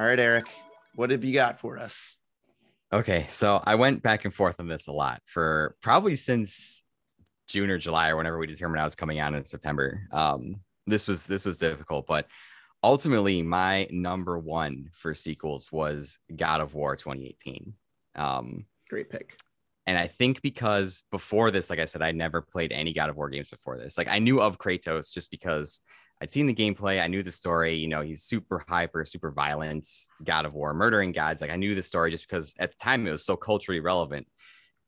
All right, Eric, what have you got for us? Okay, so I went back and forth on this a lot for probably since June or July or whenever we determined I was coming out in September. Um, this was this was difficult, but ultimately my number one for sequels was God of War 2018. Um, Great pick. And I think because before this, like I said, I never played any God of War games before this. Like I knew of Kratos just because I'd seen the gameplay, I knew the story. You know, he's super hyper, super violent, God of War, murdering gods. Like I knew the story just because at the time it was so culturally relevant.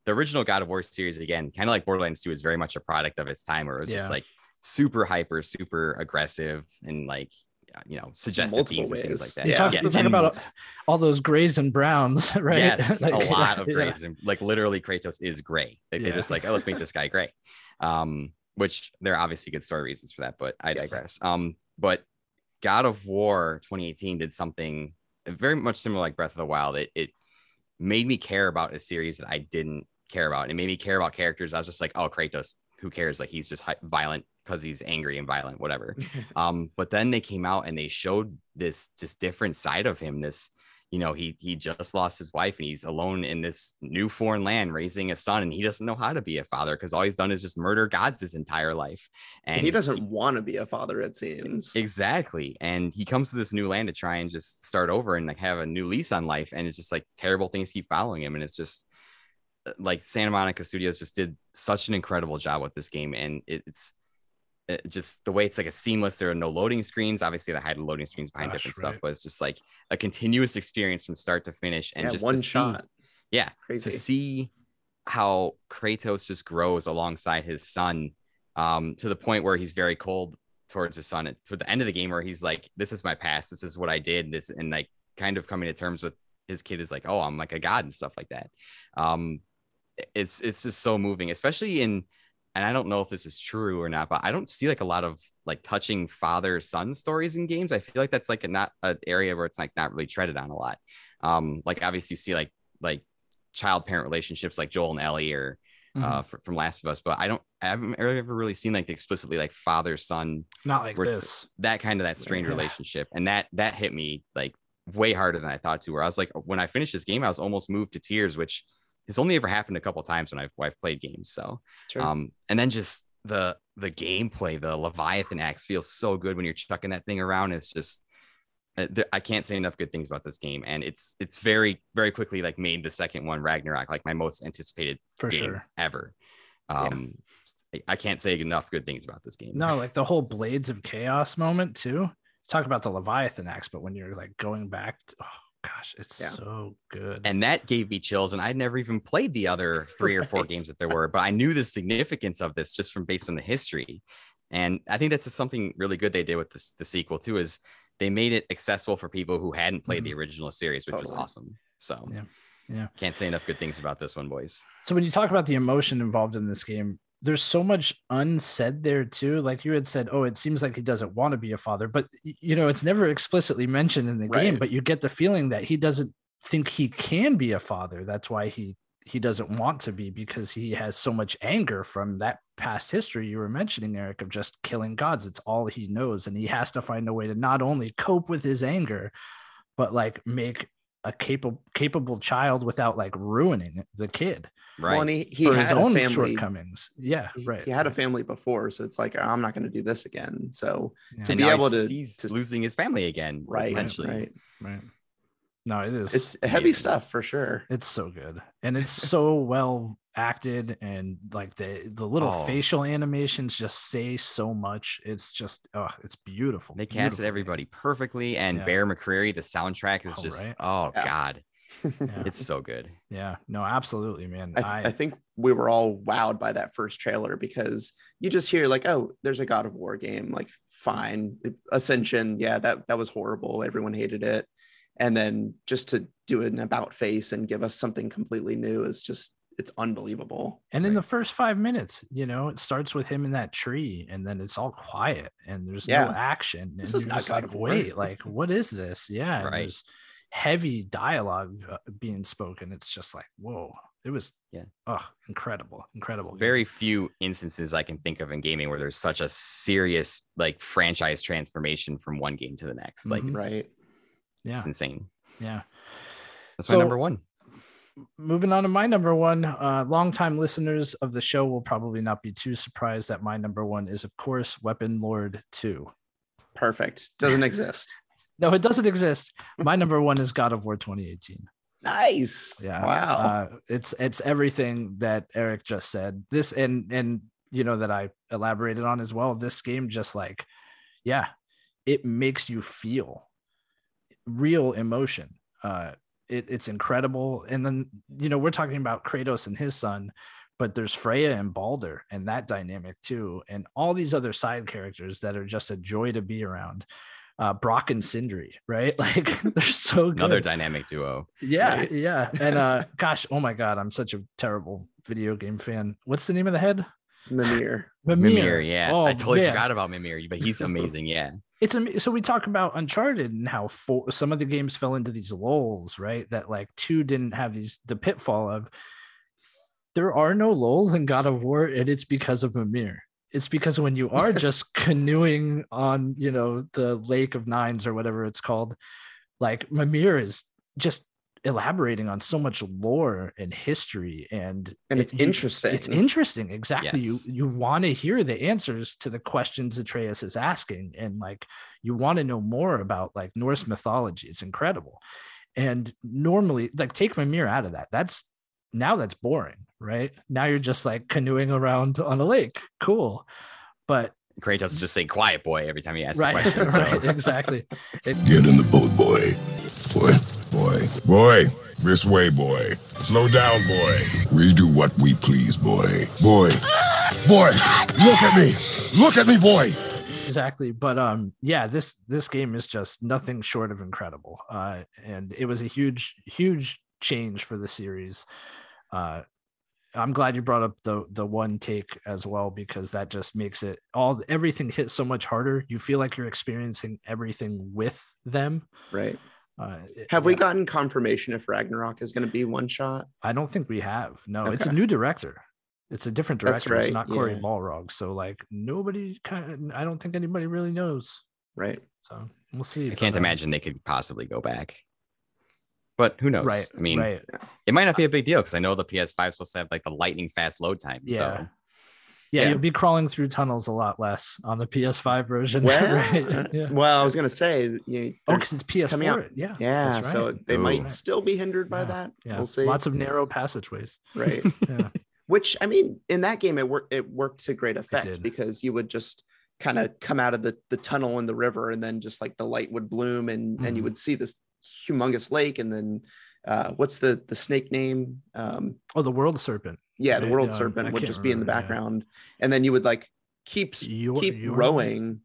The original God of War series, again, kind of like Borderlands 2, is very much a product of its time, where it was yeah. just like super hyper, super aggressive, and like you know suggestive Multiple themes ways. and things like that. Yeah, talk, yeah. talk about all those grays and browns, right? Yes, like, a lot of grays yeah. and like literally Kratos is gray. Like, yeah. They're just like, oh, let's make this guy gray. Um, which there are obviously good story reasons for that, but I digress. Um, but God of War 2018 did something very much similar like Breath of the Wild. It it made me care about a series that I didn't care about. And it made me care about characters. I was just like, oh, Kratos, who cares? Like he's just violent because he's angry and violent, whatever. um, but then they came out and they showed this just different side of him. This, you know, he he just lost his wife and he's alone in this new foreign land raising a son, and he doesn't know how to be a father because all he's done is just murder gods his entire life. And, and he doesn't he, want to be a father, it seems. Exactly. And he comes to this new land to try and just start over and like have a new lease on life. And it's just like terrible things keep following him. And it's just uh, like Santa Monica Studios just did such an incredible job with this game. And it's it just the way it's like a seamless there are no loading screens. Obviously they hide loading screens behind Gosh, different right. stuff but it's just like a continuous experience from start to finish and yeah, just one shot see, yeah Crazy. to see how kratos just grows alongside his son um, to the point where he's very cold towards his son. To the end of the game where he's like this is my past. This is what i did. This and like kind of coming to terms with his kid is like oh i'm like a god and stuff like that. Um it's it's just so moving especially in and I don't know if this is true or not, but I don't see like a lot of like touching father son stories in games. I feel like that's like a not an area where it's like not really treaded on a lot. Um, like obviously you see like like child parent relationships like Joel and Ellie or mm-hmm. uh from Last of Us, but I don't I haven't ever really seen like explicitly like father son not like this that kind of that strained yeah. relationship, and that that hit me like way harder than I thought to. Where I was like, when I finished this game, I was almost moved to tears, which it's only ever happened a couple times when I've, I've played games. So, sure. um, and then just the the gameplay, the Leviathan axe feels so good when you're chucking that thing around. It's just uh, I can't say enough good things about this game, and it's it's very very quickly like made the second one Ragnarok like my most anticipated for sure ever. Um, yeah. I can't say enough good things about this game. No, like the whole Blades of Chaos moment too. Talk about the Leviathan axe, but when you're like going back, to, oh gosh, it's yeah. so good. And that gave me chills. And I'd never even played the other three right. or four games that there were, but I knew the significance of this just from based on the history. And I think that's something really good they did with this the sequel too, is they made it accessible for people who hadn't played mm-hmm. the original series, which totally. was awesome. So yeah. Yeah. Can't say enough good things about this one, boys. So when you talk about the emotion involved in this game, there's so much unsaid there too. Like you had said, oh, it seems like he doesn't want to be a father, but you know, it's never explicitly mentioned in the right. game, but you get the feeling that he doesn't think he can be a father. That's why he he doesn't want to be because he has so much anger from that past history you were mentioning, Eric, of just killing gods. It's all he knows. And he has to find a way to not only cope with his anger, but like make a capable capable child without like ruining the kid. Right. Well, and he, he had his own family, shortcomings. Yeah, he, right. He had a family before, so it's like I'm not going to do this again. So yeah. to and be able to, to losing his family again, right? Essentially, right, right. No, it is. It's heavy yeah. stuff for sure. It's so good, and it's so well acted, and like the the little oh. facial animations just say so much. It's just, oh, it's beautiful. They casted everybody perfectly, and yeah. Bear McCreary, the soundtrack is oh, just, right? oh yeah. god, yeah. it's so good. Yeah, no, absolutely, man. I, I, I, think we were all wowed by that first trailer because you just hear like, oh, there's a God of War game, like fine, Ascension, yeah, that that was horrible. Everyone hated it and then just to do an about face and give us something completely new is just it's unbelievable. And right? in the first five minutes, you know, it starts with him in that tree, and then it's all quiet, and there's yeah. no action. This and is not like, wait, like what is this? Yeah, right. There's heavy dialogue uh, being spoken. It's just like whoa. It was yeah, oh, incredible, incredible. Very few instances I can think of in gaming where there's such a serious like franchise transformation from one game to the next. Like, mm-hmm. right Yeah. It's insane. Yeah. That's So- my number one. moving on to my number one uh longtime listeners of the show will probably not be too surprised that my number one is of course weapon lord 2 Perfect. Doesn't exist. no it doesn't exist my number one is god of war 2018 Nice. yeah Wow. uh, it's it's everything that eric just said this and and you know that i elaborated on as well this game just like yeah it makes you feel real emotion uh it, it's incredible and then you know we're talking about kratos and his son but there's freya and Baldur and that dynamic too and all these other side characters that are just a joy to be around uh Brok and sindri right like they're so good Another dynamic duo. yeah, Right. yeah. And uh gosh, oh my god, I'm such a terrible video game fan. What's the name of the head? Mimir. Mimir, yeah. Oh, I totally man. forgot about Mimir, but he's amazing. Yeah. It's am- so we talk about Uncharted and how for, some of the games fell into these lulls, right? That like two didn't have these the pitfall of there are no lulls in God of War, and it's because of Mimir. It's because when you are just canoeing on, you know, the Lake of Nines or whatever it's called, like Mimir is just elaborating on so much lore and history and And it's it- interesting. it's interesting exactly Yes. you you want to hear the answers to the questions atreus is asking and like you want to know more about like norse mythology it's incredible and normally like take mimir out of that that's now that's boring right now you're just like canoeing around on a lake cool but Kratos doesn't just say quiet boy every time he asks a right, question. So right exactly It- Get in the boat, boy. Boy, boy, boy. This way, boy. Slow down, boy. We do what we please, boy. Boy. Boy, look at me. Look at me, boy. exactly but um yeah this this game is just nothing short of incredible uh and it was a huge huge change for the series uh i'm glad you brought up the the one take as well because that just makes it all everything hit so much harder you feel like you're experiencing everything with them right. Uh it- Have we gotten confirmation if Ragnarok is going to be one shot? i don't think we have no it's a new director it's a different That's director it's not corey yeah. balrog so like nobody kind of i don't think anybody really knows Right. so we'll see I can't But, imagine they could possibly go back. But who knows? right I mean, right it might not be a big deal because I know the PS5 is supposed to have like the lightning fast load time. Yeah. So Yeah, Yeah. you'll be crawling through tunnels a lot less on the PS5 version. Well, right? yeah. well, I was going to say, you, Oh, because it's PS4. coming out. Yeah. yeah, that's so they Ooh. might still be hindered by Yeah, that. Yeah. We'll see. Lots of narrow passageways. right. Yeah. Which I mean, in that game, it worked. It worked to great effect because you would just kind of come out of the the tunnel in the river, and then just like the light would bloom, and and you Mhm. would see this humongous lake, and then uh, what's the the snake name? Um, oh, the world serpent. Yeah, the Right, world I serpent would just be in the remember, yeah. background, and then you would like keep s- Yor- keep Yor- rowing.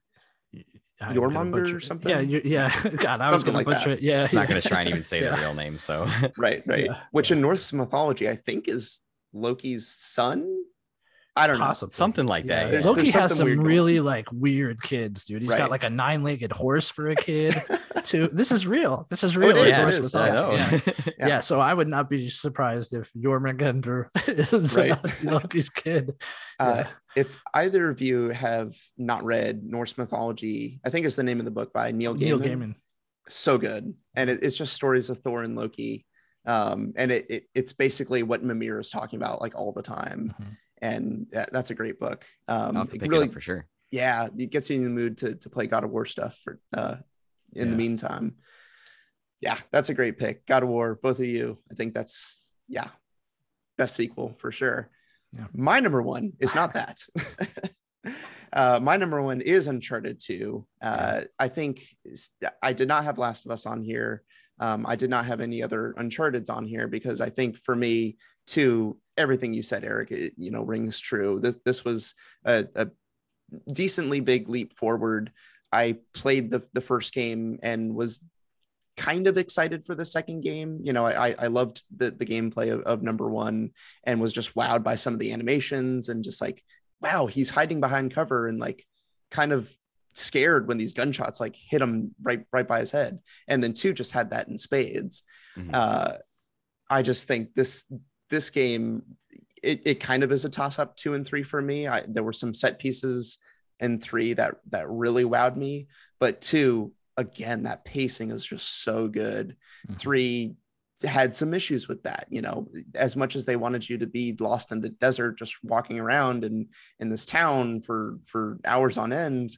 I'm Jormungandr gonna butcher or something? Yeah, you, yeah. God, I was Something gonna like that. it. Yeah, I'm not going to try and even say Yeah. the real name. So Right, right. Yeah, Which yeah. in Norse mythology, I think is Loki's son. I don't know. Something like that. Yeah, yeah. There's- Loki there's has some weird going really like weird kids, dude. He's Right. got like a nine-legged horse for a kid. too. This is real. This is Oh, real. it It's is, it Norse. I mythology. know. Yeah. Yeah. yeah. so I would not be surprised if Jormungandr is Right. Loki's kid. Uh, Yeah. if either of you have not read Norse mythology, I think is the name of the book by Neil Gaiman. Neil Gaiman. So good, and it, it's just stories of Thor and Loki, um, and it, it it's basically what Mimir is talking about like all the time, Mhm. And that's a great book. Um, I'll have to pick really, it up for sure. yeah, it gets you in the mood to to play God of War stuff for uh, in the meantime. Yeah, that's a great pick. God of War, both of you. I think that's yeah, best sequel for sure. Yeah. My number one is not that. uh, my number one is Uncharted 2. Uh, I think I did not have Last of Us on here. Um, I did not have any other Uncharted's on here because I think for me, too, everything you said, Eric, it, you know, rings true. This this was a, a decently big leap forward. I played the the first game and was kind of excited for the second game. You know, I I loved the the gameplay of, of number one and was just wowed by some of the animations and just like, wow, he's hiding behind cover and like kind of scared when these gunshots like hit him right right by his head. And then two just had that in spades. Mhm. Uh, I just think this this game it, it kind of is a toss up two and three for me. I, there were some set pieces in three that that really wowed me, but two again, that pacing is just so good. Mhm. Three had some issues with that, you know, as much as they wanted you to be lost in the desert, just walking around and in this town for for hours on end,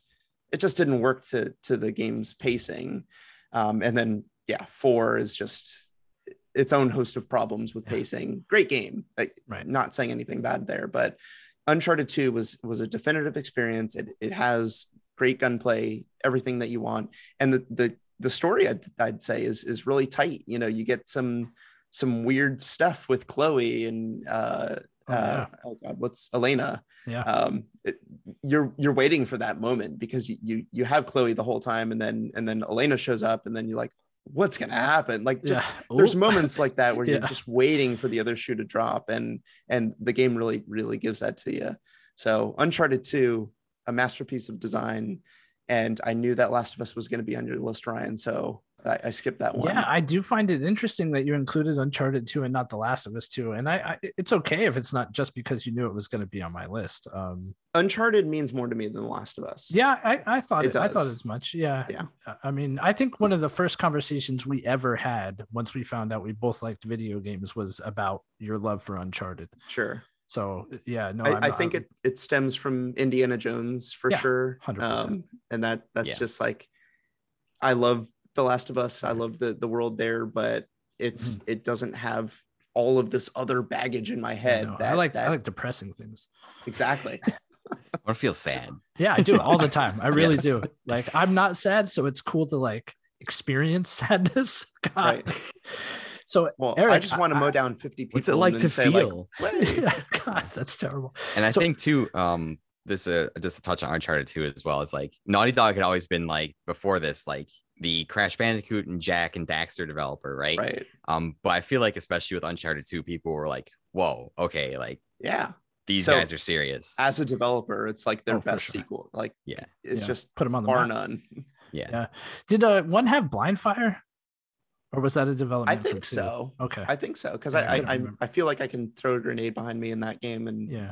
it just didn't work to to the game's pacing. Um, and then yeah, four is just its own host of problems with pacing. Great game, like, Right. not saying anything bad there, but Uncharted 2 was was a definitive experience. It it has great gunplay, everything that you want, and the the the story I'd, I'd say is is really tight. You know, you get some some weird stuff with Chloe and uh, Oh, uh, oh god, what's Elena? Yeah. Um, it, you're you're waiting for that moment because you, you you have Chloe the whole time, and then and then Elena shows up, and then you're like, what's gonna happen? Like just yeah. there's moments like that where you're just waiting for the other shoe to drop and and the game really really gives that to you so uncharted 2 a masterpiece of design and i knew that last of us was going to be on your list ryan so i, I skipped that one Yeah, I do find it interesting that you included Uncharted 2 and not The Last of Us 2. And I, I it's okay if it's not just because you knew it was going to be on my list. Um, uncharted means more to me than the last of us yeah, I, I thought It it, I thought as much. Yeah. Yeah. I- mean, I think one of the first conversations we ever had once we found out we both liked video games was about your love for Uncharted. sure So yeah, no, I, I think I'm- it it stems from indiana jones for Yeah, sure 100%. um, and that that's Yeah. just like i love the last of us i love the the world there but it's Mm-hmm. it doesn't have all of this other baggage in my head know. that, I like that I like depressing things. exactly I feel sad. Yeah, I do all the time. I really Yes. do. Like I'm not sad, so it's cool to like experience sadness. God. Right. So well i just want to I- mow down 50 people What's it like then to say, feel? yeah, God, that's terrible. And I So- think too, um, this uh, just to touch on Uncharted 2 as well is like Naughty Dog had always been like before this, like the Crash Bandicoot and Jak and Daxter developer, right? right Um, but I feel like especially with Uncharted 2, people were like, "Whoa, okay, like yeah these So, guys are serious." as a developer it's like their Oh, best sure. sequel like Yeah. it's Yeah, just put them on the bar map. none yeah. Yeah. Did uh, one have blind fire, or was that a development? I think so Okay. i think so because Yeah, I I, I, I i feel like i can throw a grenade behind me in that game and yeah.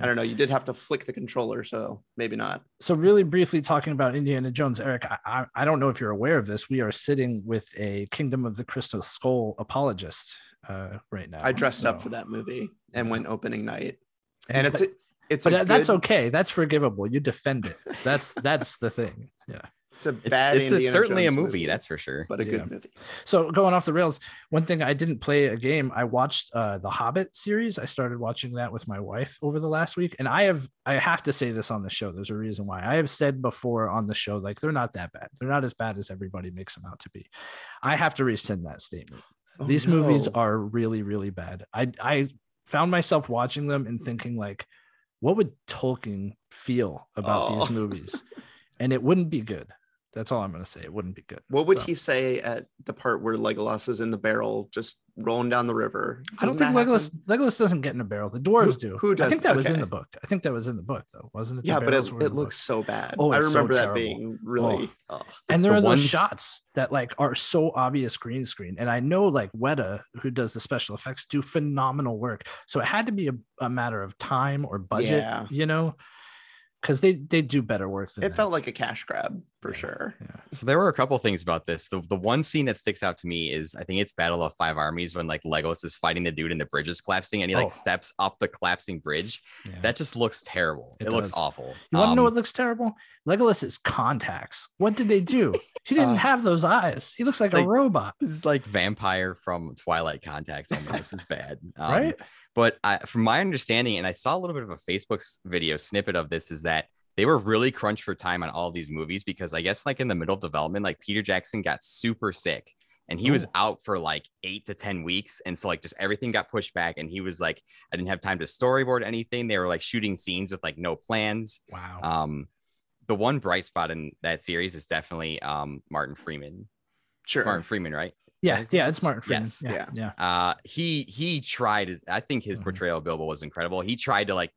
I don't know you did have to flick the controller so maybe not So really briefly talking about Indiana Jones, Eric, I, I, don't know if you're aware of this. We are sitting with a Kingdom of the Crystal Skull apologist uh, right now. i dressed up for that movie and went opening night and it's But- a, it's but that- that's okay. That's forgivable. You defend it. That's that's the thing. Yeah. It's a bad it's a- certainly Jones a movie, that's for sure. but a Yeah. good movie So going off the rails, one thing I didn't play a game. I watched uh, the Hobbit series. I started watching that with my wife over the last week, and I have I have to say this on the show. There's a reason why. I have said before on the show, like they're not that bad. They're not as bad as everybody makes them out to be. I have to rescind that statement. Oh, These movies are really really bad. I I found myself watching them and thinking like, what would Tolkien feel about Oh. these movies? And it wouldn't be good. That's all I'm gonna say. It wouldn't be good. what would So- he say at the part where legolas is in the barrel just rolling down the river I don't think Legolas happen? Legolas doesn't get in a barrel. The dwarves Who- do. who does? I think that was in the book. I think that was in the book though, wasn't it? The yeah but it, barrels were in it looks book. so bad Oh, i it's so remember that being really oh. And there The are those shots that like are so obvious green screen. And I know like Weta, who does the special effects, do phenomenal work. So it had to be a, a matter of time or budget, Yeah. you know, because they they do better work than it that. felt like a cash grab for Yeah. sure Yeah. So there were a couple things about this. The the one scene that sticks out to me is I think it's Battle of Five Armies when like Legolas is fighting the dude and the bridge is collapsing and he like Oh. steps up the collapsing bridge. Yeah. That just looks terrible. It It, looks awful. you want to know Um, what looks terrible? Legolas's contacts. What did they do? He didn't Uh, have those eyes. He looks like, like- a robot, This is like vampire from Twilight contacts almost. this is bad. Um, right? But I, from my understanding, and I saw a little bit of a Facebook video snippet of this, is that they were really crunched for time on all these movies because I guess like in the middle of development, like Peter Jackson got super sick and he was Oh. out for like eight to 10 weeks. And so like just everything got pushed back and he was like, I didn't have time to storyboard anything. They were like shooting scenes with like no plans. Wow. Um, the one bright spot in that series is definitely um Martin Freeman. It's sure Martin Freeman, right? yeah, yeah, it's Martin Freeman. Yes. Yeah, Yeah. yeah. Uh, he he tried his. I think his Mhm. portrayal of Bilbo was incredible. He tried to like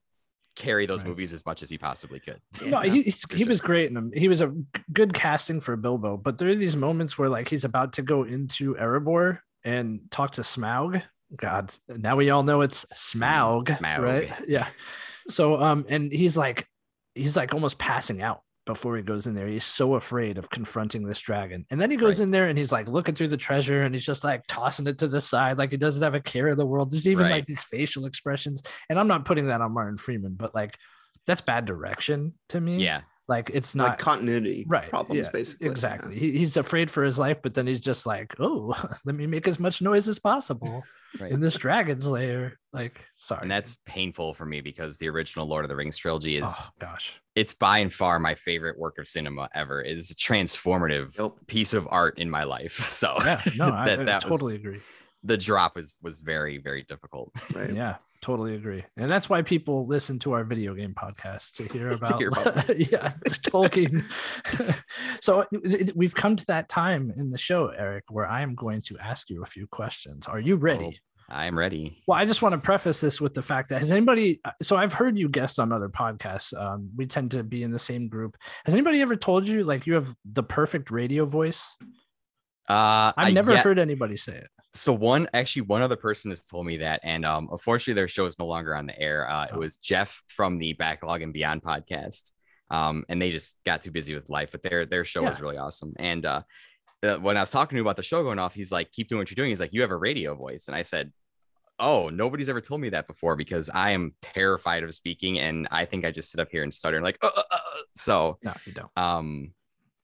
carry those Right. movies as much as he possibly could. No, he, he's- he sure. was great in him. He was a good casting for Bilbo, but there are these moments where like he's about to go into Erebor and talk to Smaug. God, now we all know it's Smaug, Smaug. right? Yeah. So um, and he's like, he's like almost passing out, before he goes in there. He's so afraid of confronting this dragon. And then he goes right. in there and he's like looking through the treasure and he's just like tossing it to the side, like he doesn't have a care in the world. There's even right. like these facial expressions. And I'm not putting that on Martin Freeman, but like that's bad direction to me. Yeah. Like it's not like continuity right problems, yeah, basically. Exactly. Yeah. He, he's afraid for his life, but then he's just like, oh, let me make as much noise as possible right. in this dragon's lair. Like, sorry. And that's painful for me because the original Lord of the Rings trilogy is oh, gosh. It's by and far my favorite work of cinema ever. It is a transformative yep. piece of art in my life. So yeah, no, that, I, I totally was, agree. The drop was was very, very difficult. Right. Yeah totally agree. And that's why people listen to our video game podcast to hear about, to hear about yeah tolkien. So we've come to that time in the show eric where i am going to ask you a few questions. Are you ready? Oh, i'm ready. Well i just want to preface this with the fact that has anybody so i've heard you guest on other podcasts. Um, we tend to be in the same group. Has anybody ever told you like you have the perfect radio voice uh, I've never heard anybody say it so one actually one other person has told me that and um unfortunately their show is no longer on the air uh, it oh. was jeff from the backlog and beyond podcast um and they just got too busy with life but their their show yeah. was really awesome and uh, uh when i was talking to him about the show going off he's like keep doing what you're doing he's like you have a radio voice and i said oh nobody's ever told me that before because i am terrified of speaking and i think i just sit up here and stutter and like uh, uh, uh. so no you don't um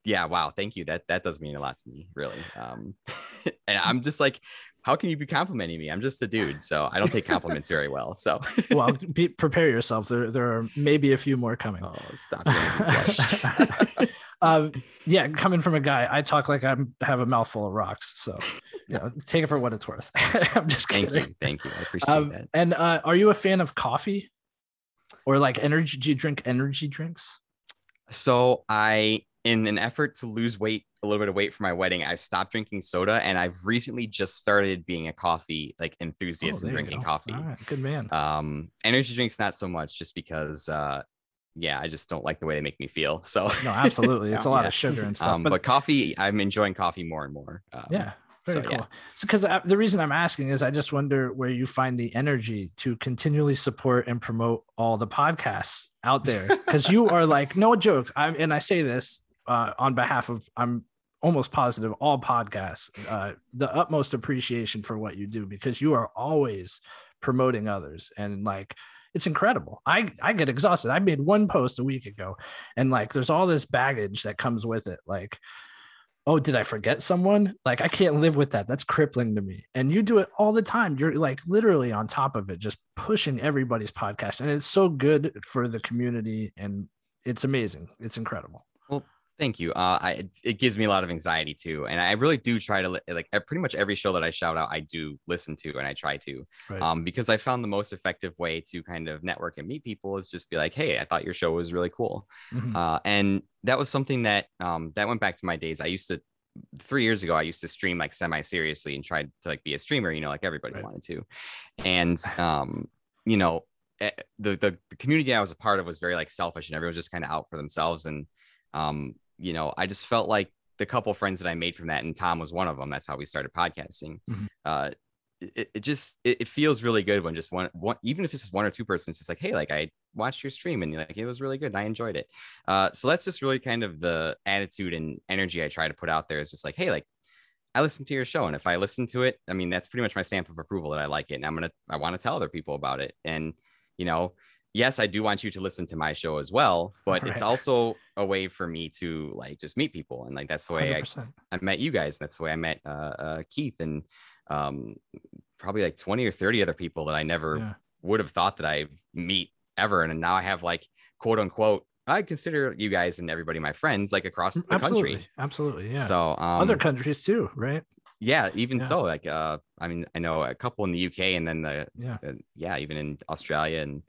yeah wow thank you. That that does mean a lot to me really. Um and i'm just like how can you be complimenting me? I'm just a dude so i don't take compliments very well so. Well be, prepare yourself. There there are maybe a few more coming. Oh stop um yeah coming from a guy i talk like i have a mouthful of rocks so you know take it for what it's worth. I'm just kidding. thank you thank you. I appreciate um, that. and uh are you a fan of coffee? Or like energy do you drink energy drinks? So i in an effort to lose weight, a little bit of weight for my wedding, I've stopped drinking soda and I've recently just started being a coffee like enthusiast oh, and drinking coffee. good man. Um, energy drinks not so much, just because uh, yeah, I just don't like the way they make me feel. So no, absolutely, it's a lot yeah. of sugar and stuff. Um, but, but, coffee, I'm enjoying coffee more and more. Um, yeah, very so, cool. Yeah. So, because the reason I'm asking is I just wonder where you find the energy to continually support and promote all the podcasts out there. Because you are like, no joke. I'm, and I say this uh, on behalf of I'm almost positive all podcasts uh, the utmost appreciation for what you do because you are always promoting others. And like it's incredible. I i get exhausted. I made one post a week ago and like there's all this baggage that comes with it. Like oh did i forget someone? Like i can't live with that. That's crippling to me. And you do it all the time. You're like literally on top of it just pushing everybody's podcast. And it's so good for the community and it's amazing. It's incredible Thank you. Uh, I it gives me a lot of anxiety too, and I really do try to like pretty much every show that I shout out, I do listen to, and I try to, right. um, because I found the most effective way to kind of network and meet people is just be like, hey, I thought your show was really cool, mm-hmm. uh, and that was something that um, that went back to my days. I used to three years ago, I used to stream like semi seriously and tried to like be a streamer, you know, like everybody right. wanted to, and um, you know, the, the the community I was a part of was very like selfish, and everyone was just kind of out for themselves, and um you know, I just felt like the couple friends that I made from that, and Tom was one of them. That's how we started podcasting. Mm-hmm. Uh, it, it just it, it, feels really good when just one one even if it's just one or two persons just like hey like i watched your stream and like it was really good and i enjoyed it uh so that's just really kind of the attitude and energy i try to put out there is just like hey like i listen to your show and if i listen to it i mean that's pretty much my stamp of approval that i like it and i'm gonna i want to tell other people about it and you know yes, I do want you to listen to my show as well, but right. it's also a way for me to like just meet people. And like that's the way I, I met you guys. That's the way I met uh, uh, Keith and um, probably like 20 or 30 other people that I never yeah. would have thought that I meet ever. And now I have like quote unquote I consider you guys and everybody my friends like across the absolutely, country. Absolutely. Yeah. So um, other countries too, right? Yeah, even yeah. so, like uh I mean I know a couple in the UK and then the yeah, uh, yeah, even in Australia and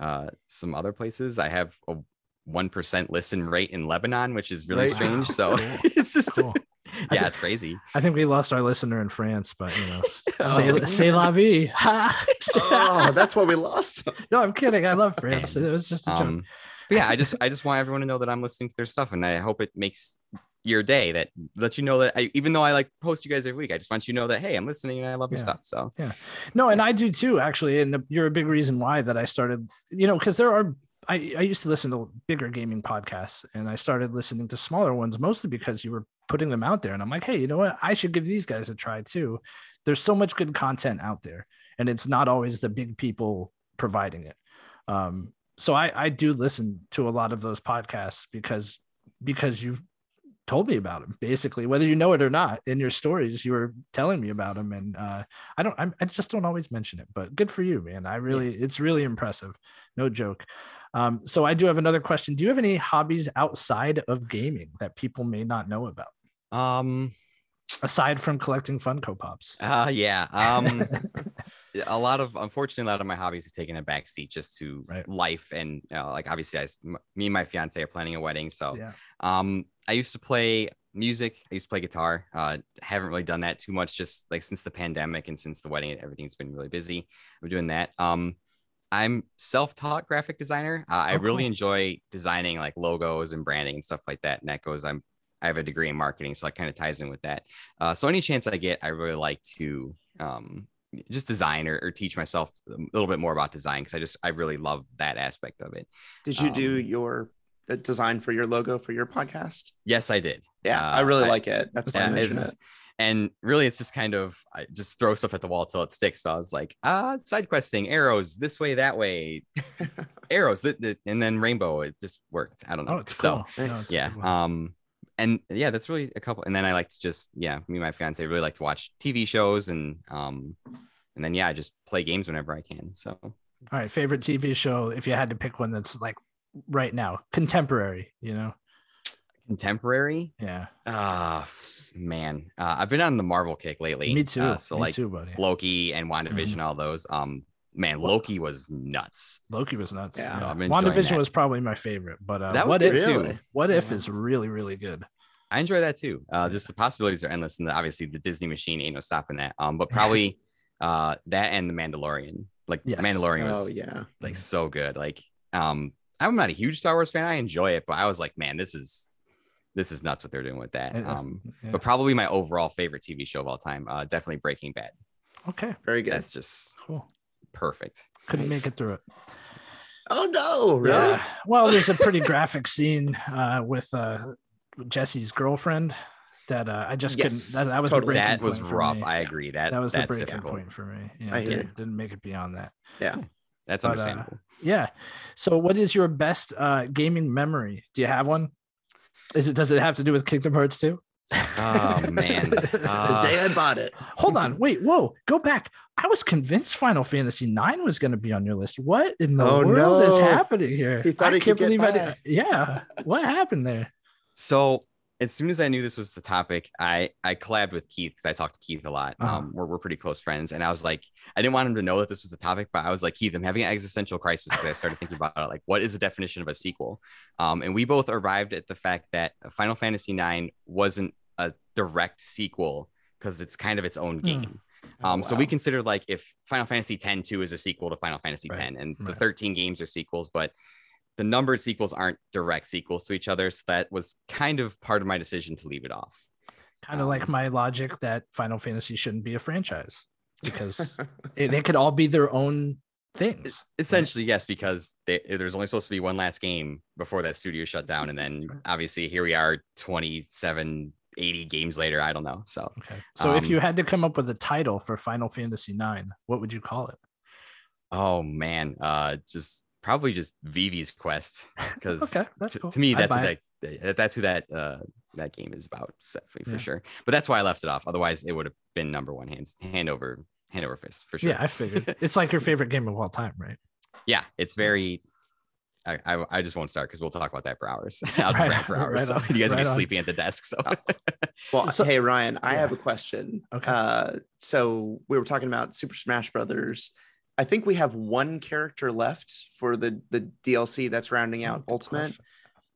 uh, some other places. I have a one percent listen rate in Lebanon, which is really right. strange. So cool. it's just cool. yeah, think, it's crazy. I think we lost our listener in France, but you know, oh, say, la vie. oh, that's why we lost. no, I'm kidding. I love France. It was just a joke. Um, yeah, I just I just want everyone to know that I'm listening to their stuff, and I hope it makes your day that let you know that I, even though I like post you guys every week, I just want you to know that hey, I'm listening and I love your stuff. So yeah, no, and I do too actually, and you're a big reason why that I started. You know, because there are I, I used to listen to bigger gaming podcasts and I started listening to smaller ones mostly because you were putting them out there. And I'm like, hey, you know what? I should give these guys a try too. There's so much good content out there, and it's not always the big people providing it. Um, so I, I do listen to a lot of those podcasts because because you told me about him basically whether you know it or not in your stories you were telling me about him and uh, i don't I'm, i just don't always mention it but good for you man. I really yeah. it's really impressive no joke. Um, so i do have another question. Do you have any hobbies outside of gaming that people may not know about? Um. Aside from collecting funko pops. Uh yeah um a lot of unfortunately a lot of my hobbies have taken a backseat just to right. life and you know, like obviously I, me and my fiance are planning a wedding so yeah. um I used to play music. I used to play guitar. Uh, haven't really done that too much, just like since the pandemic and since the wedding, everything's been really busy. I'm doing that. Um, I'm self-taught graphic designer. Uh, I really enjoy designing like logos and branding and stuff like that. And that goes. I'm I have a degree in marketing, so it kind of ties in with that. Uh, so any chance I get, I really like to um, just design or, or, teach myself a little bit more about design because I just I really love that aspect of it. Did you um, do your design for your logo for your podcast? Yes, I did. Yeah, uh, I really I, like it. That's fun. Yeah, it. And really, it's just kind of I just throw stuff at the wall till it sticks. So I was like, ah, side questing, arrows this way, that way, arrows, th- th- and then rainbow. It just worked. I don't know. Oh, it's so cool. no, it's yeah. Um, and yeah, that's really a couple. And then I like to just yeah, me and my fiance really like to watch TV shows and um, and then yeah, I just play games whenever I can. So. All right, favorite TV show if you had to pick one that's like right now, contemporary, you know? Contemporary? Yeah. Ah, uh, man. Uh, I've been on the Marvel kick lately. Me too. Uh, so Me like too, buddy. Loki and WandaVision, mm-hmm. all those. Um, man, Loki was nuts. Loki was nuts. Yeah. So WandaVision was probably my favorite, but uh, that was what if too. What if is really, really good. I enjoy that too. Uh, just the possibilities are endless, and the, obviously the Disney machine ain't no stopping that. Um, but probably uh that and the Mandalorian. Like yes. Mandalorian was oh, yeah. like so good. Like um I'm not a huge Star Wars fan. I enjoy it, but I was like, man, this is this is nuts what they're doing with that. Um, yeah. but probably my overall favorite TV show of all time, uh, definitely Breaking Bad. Okay, very good. That's just cool, perfect. Couldn't nice. make it through it. Oh no! Really? Yeah. Well, there's a pretty graphic scene uh, with uh, Jesse's girlfriend that uh, I just yes, couldn't. That, that was totally. that was rough. I agree. That that was the breaking difficult. point for me. Yeah, I didn't, didn't make it beyond that. Yeah. That's but, uh, understandable. Yeah. So, what is your best uh, gaming memory? Do you have one? Is it does it have to do with Kingdom Hearts 2? Oh man, uh, the day I bought it. Hold on, wait, whoa, go back. I was convinced Final Fantasy Nine was going to be on your list. What in the oh, world no. is happening here? He I can't believe I did. Yeah, what happened there? So as soon as I knew this was the topic, I I collabed with Keith because I talked to Keith a lot. Uh-huh. Um, we're, we're pretty close friends, and I was like, I didn't want him to know that this was the topic, but I was like, Keith, I'm having an existential crisis because I started thinking about it, like, what is the definition of a sequel? Um, and we both arrived at the fact that Final Fantasy IX wasn't direct sequel because it's kind of its own hmm. game. Oh, um. So we consider like if Final Fantasy X 2 is a sequel to Final Fantasy right. 10, and right. the 13 games are sequels, but the numbered sequels aren't direct sequels to each other. So that was kind of part of my decision to leave it off. Kind of um, like my logic that Final Fantasy shouldn't be a franchise because it, they could all be their own things. Essentially, right? yes, because they, there's only supposed to be one last game before that studio shut down. And then obviously here we are 27, 80 games later. I don't know. So, okay. So um, if you had to come up with a title for Final Fantasy 9, what would you call it? Oh man, uh, just probably just Vivi's quest because okay, cool. to me that's what that, that's who that uh that game is about definitely for yeah. sure. But that's why I left it off. Otherwise, it would have been number one hands hand over hand over fist for sure. Yeah, I figured it's like your favorite game of all time, right? Yeah, it's very. I, I, I just won't start because we'll talk about that for hours. I'll just right, rant for hours. Right so you guys right will be on. sleeping at the desk. So, well, so, hey Ryan, I have a question. Okay. Uh, so we were talking about Super Smash Brothers I think we have one character left for the the DLC that's rounding out oh, Ultimate. Gosh.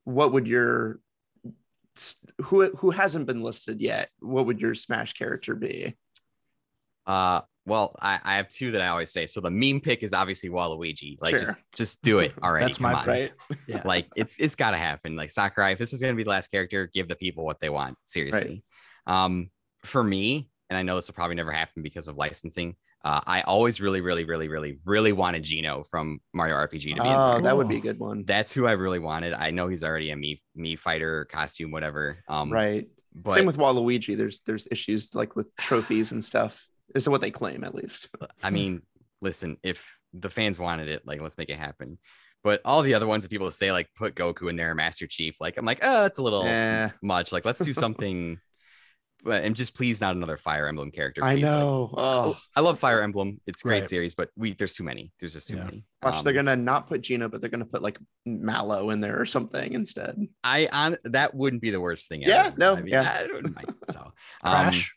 What would your who who hasn't been listed yet? What would your Smash character be? Uh well, I, I have two that I always say. So the meme pick is obviously Waluigi. Like sure. just just do it already. That's my right. Yeah. Like it's it's gotta happen. Like Sakurai, if this is gonna be the last character, give the people what they want. Seriously. Right. Um, for me, and I know this will probably never happen because of licensing, Uh, I always really, really, really, really, really wanted Geno from Mario RPG to be. In there. Oh, that would be a good one. That's who I really wanted. I know he's already a me Mii fighter costume, whatever. Um, right. But, Same with Waluigi. There's there's issues like with trophies and stuff. This is what they claim, at least. I mean, listen, if the fans wanted it, like let's make it happen. But all the other ones that people say like put Goku in there, Master Chief, like I'm like, oh, that's a little eh. much. Like let's do something and just please not another Fire Emblem character. Please. I know. Like, oh. I love Fire Emblem. It's great right. series, but we there's too many. There's just too yeah. many. Watch, um, they're gonna not put Geno, but they're gonna put like Mallow in there or something instead. I on that wouldn't be the worst thing. Yeah, ever. no, I mean, yeah. I. So um, Crash.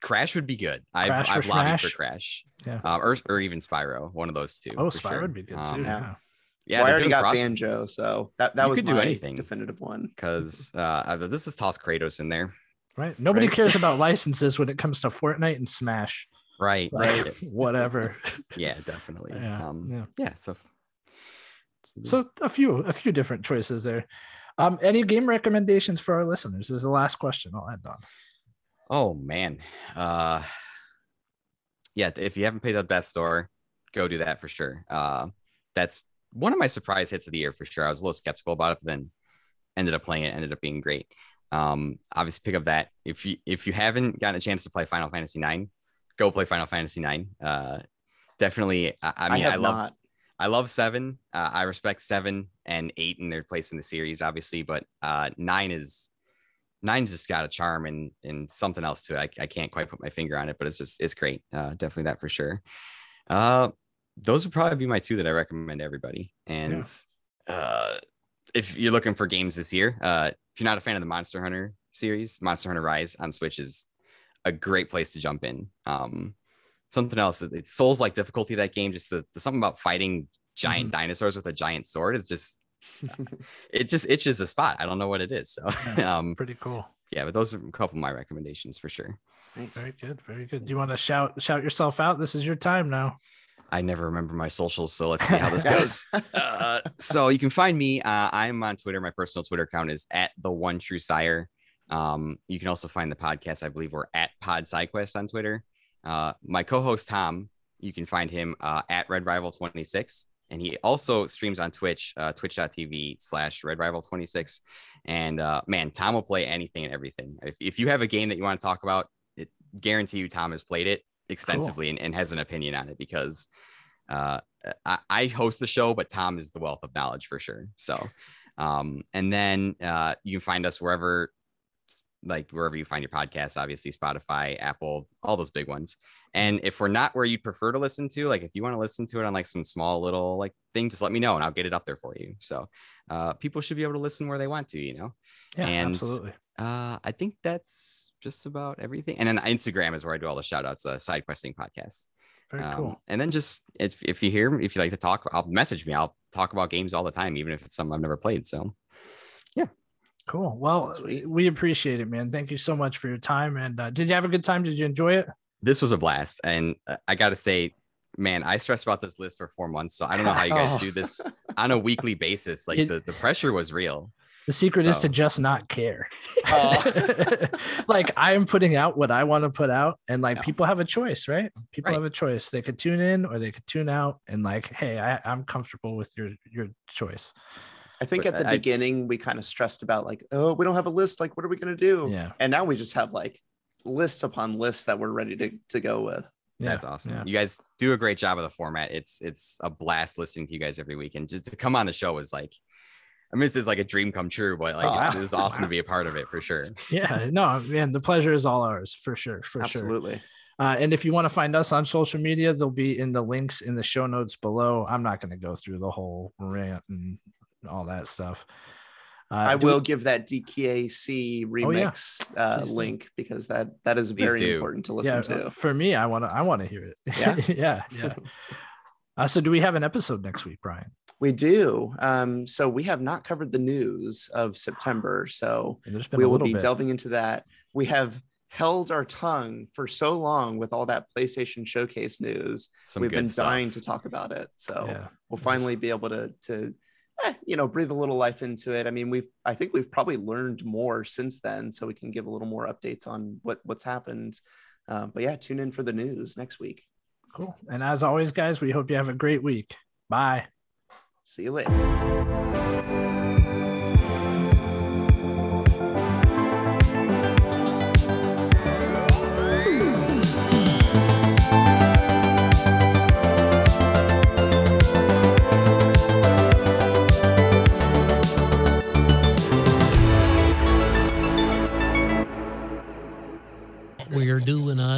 Crash would be good. I've, Crash I've lobbied for Crash. Yeah. Uh, or, or even Spyro, one of those two. Oh, Spyro sure. would be good um, too. Yeah. Yeah, well, I already got process. Banjo, so that that you was could do anything definitive one. Because uh, this is toss Kratos in there. Right. Nobody right. cares about licenses when it comes to Fortnite and Smash. Right. Like, right. Whatever. yeah, definitely. Yeah. Um, yeah. Yeah. So. So a few a few different choices there. Um, any game recommendations for our listeners? This is the last question I'll end on. Oh man. Uh yeah, if you haven't played the Death's Door, go do that for sure. Uh that's one of my surprise hits of the year for sure. I was a little skeptical about it, but then ended up playing it, ended up being great. Um, obviously pick up that if you if you haven't gotten a chance to play Final Fantasy Nine, go play Final Fantasy Nine. Uh, definitely. I, I mean, I, I love not. I love seven. Uh, I respect seven and eight in their place in the series, obviously, but uh, nine is nine just got a charm and and something else to it. I, I can't quite put my finger on it, but it's just it's great. Uh, definitely that for sure. Uh, those would probably be my two that I recommend to everybody. And yeah. uh, if you're looking for games this year, uh, if you're not a fan of the Monster Hunter series, Monster Hunter Rise on Switch is a great place to jump in. Um, something else, it Souls like difficulty that game, just the, the something about fighting giant mm-hmm. dinosaurs with a giant sword is just it just itches a spot. I don't know what it is. So yeah, um, pretty cool. Yeah, but those are a couple of my recommendations for sure. Thanks. Very good, very good. Do you want to shout shout yourself out? This is your time now. I never remember my socials, so let's see how this goes. uh, so you can find me. Uh, I'm on Twitter. My personal Twitter account is at the One True Sire. Um, you can also find the podcast. I believe we're at Pod SideQuest on Twitter. Uh, my co-host Tom, you can find him uh, at Red Rival 26, and he also streams on Twitch, uh, twitch.tv slash Red Rival 26. And uh, man, Tom will play anything and everything. If, if you have a game that you want to talk about, it guarantee you Tom has played it extensively cool. and, and, has an opinion on it because uh, I, I, host the show, but Tom is the wealth of knowledge for sure. So, um, and then uh, you can find us wherever, like wherever you find your podcast, obviously Spotify, Apple, all those big ones. And if we're not where you'd prefer to listen to, like if you want to listen to it on like some small little like thing, just let me know and I'll get it up there for you. So uh, people should be able to listen where they want to, you know? Yeah, and, absolutely. Uh, I think that's just about everything. And then Instagram is where I do all the shout outs, uh, side questing podcast. Very um, cool. And then just if, if you hear, me, if you like to talk, I'll message me. I'll talk about games all the time, even if it's something I've never played. So, yeah. Cool. Well, we appreciate it, man. Thank you so much for your time. And uh, did you have a good time? Did you enjoy it? This was a blast. And uh, I got to say, man, I stressed about this list for four months. So I don't know how you guys oh. do this on a weekly basis. Like it, the, the pressure was real. The secret so. is to just not care. Oh. like I'm putting out what I want to put out, and like people have a choice, right? People right. have a choice. They could tune in or they could tune out, and like, hey, I, I'm comfortable with your your choice. I think but at the I, beginning we kind of stressed about like, oh, we don't have a list. Like, what are we gonna do? Yeah. And now we just have like lists upon lists that we're ready to to go with. Yeah, That's awesome. Yeah. You guys do a great job of the format. It's it's a blast listening to you guys every week, and just to come on the show is like I mean, this is like a dream come true, but like oh, it was awesome wow. to be a part of it for sure. Yeah, no, man, the pleasure is all ours for sure, for Absolutely. sure. Absolutely. Uh, and if you want to find us on social media, they'll be in the links in the show notes below. I'm not going to go through the whole rant and all that stuff. Uh, I will we... give that DKAC remix oh, yeah. uh, link because that that is very important to listen yeah, to. For me, I want to I want to hear it. Yeah, yeah, yeah. uh, so, do we have an episode next week, Brian? We do. Um, so we have not covered the news of September. So we will be bit. delving into that. We have held our tongue for so long with all that PlayStation Showcase news. Some We've been stuff. dying to talk about it. So yeah. we'll finally be able to to eh, you know breathe a little life into it. I mean, we've I think we've probably learned more since then, so we can give a little more updates on what what's happened. Uh, but yeah, tune in for the news next week. Cool. And as always, guys, we hope you have a great week. Bye. See you later.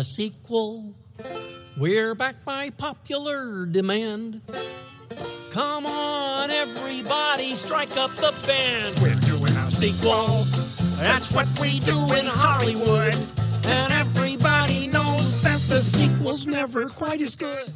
A sequel. We're back by popular demand. Come on, everybody, strike up the band. We're doing a sequel. That's what we do in Hollywood. And everybody knows that the sequel's never quite as good.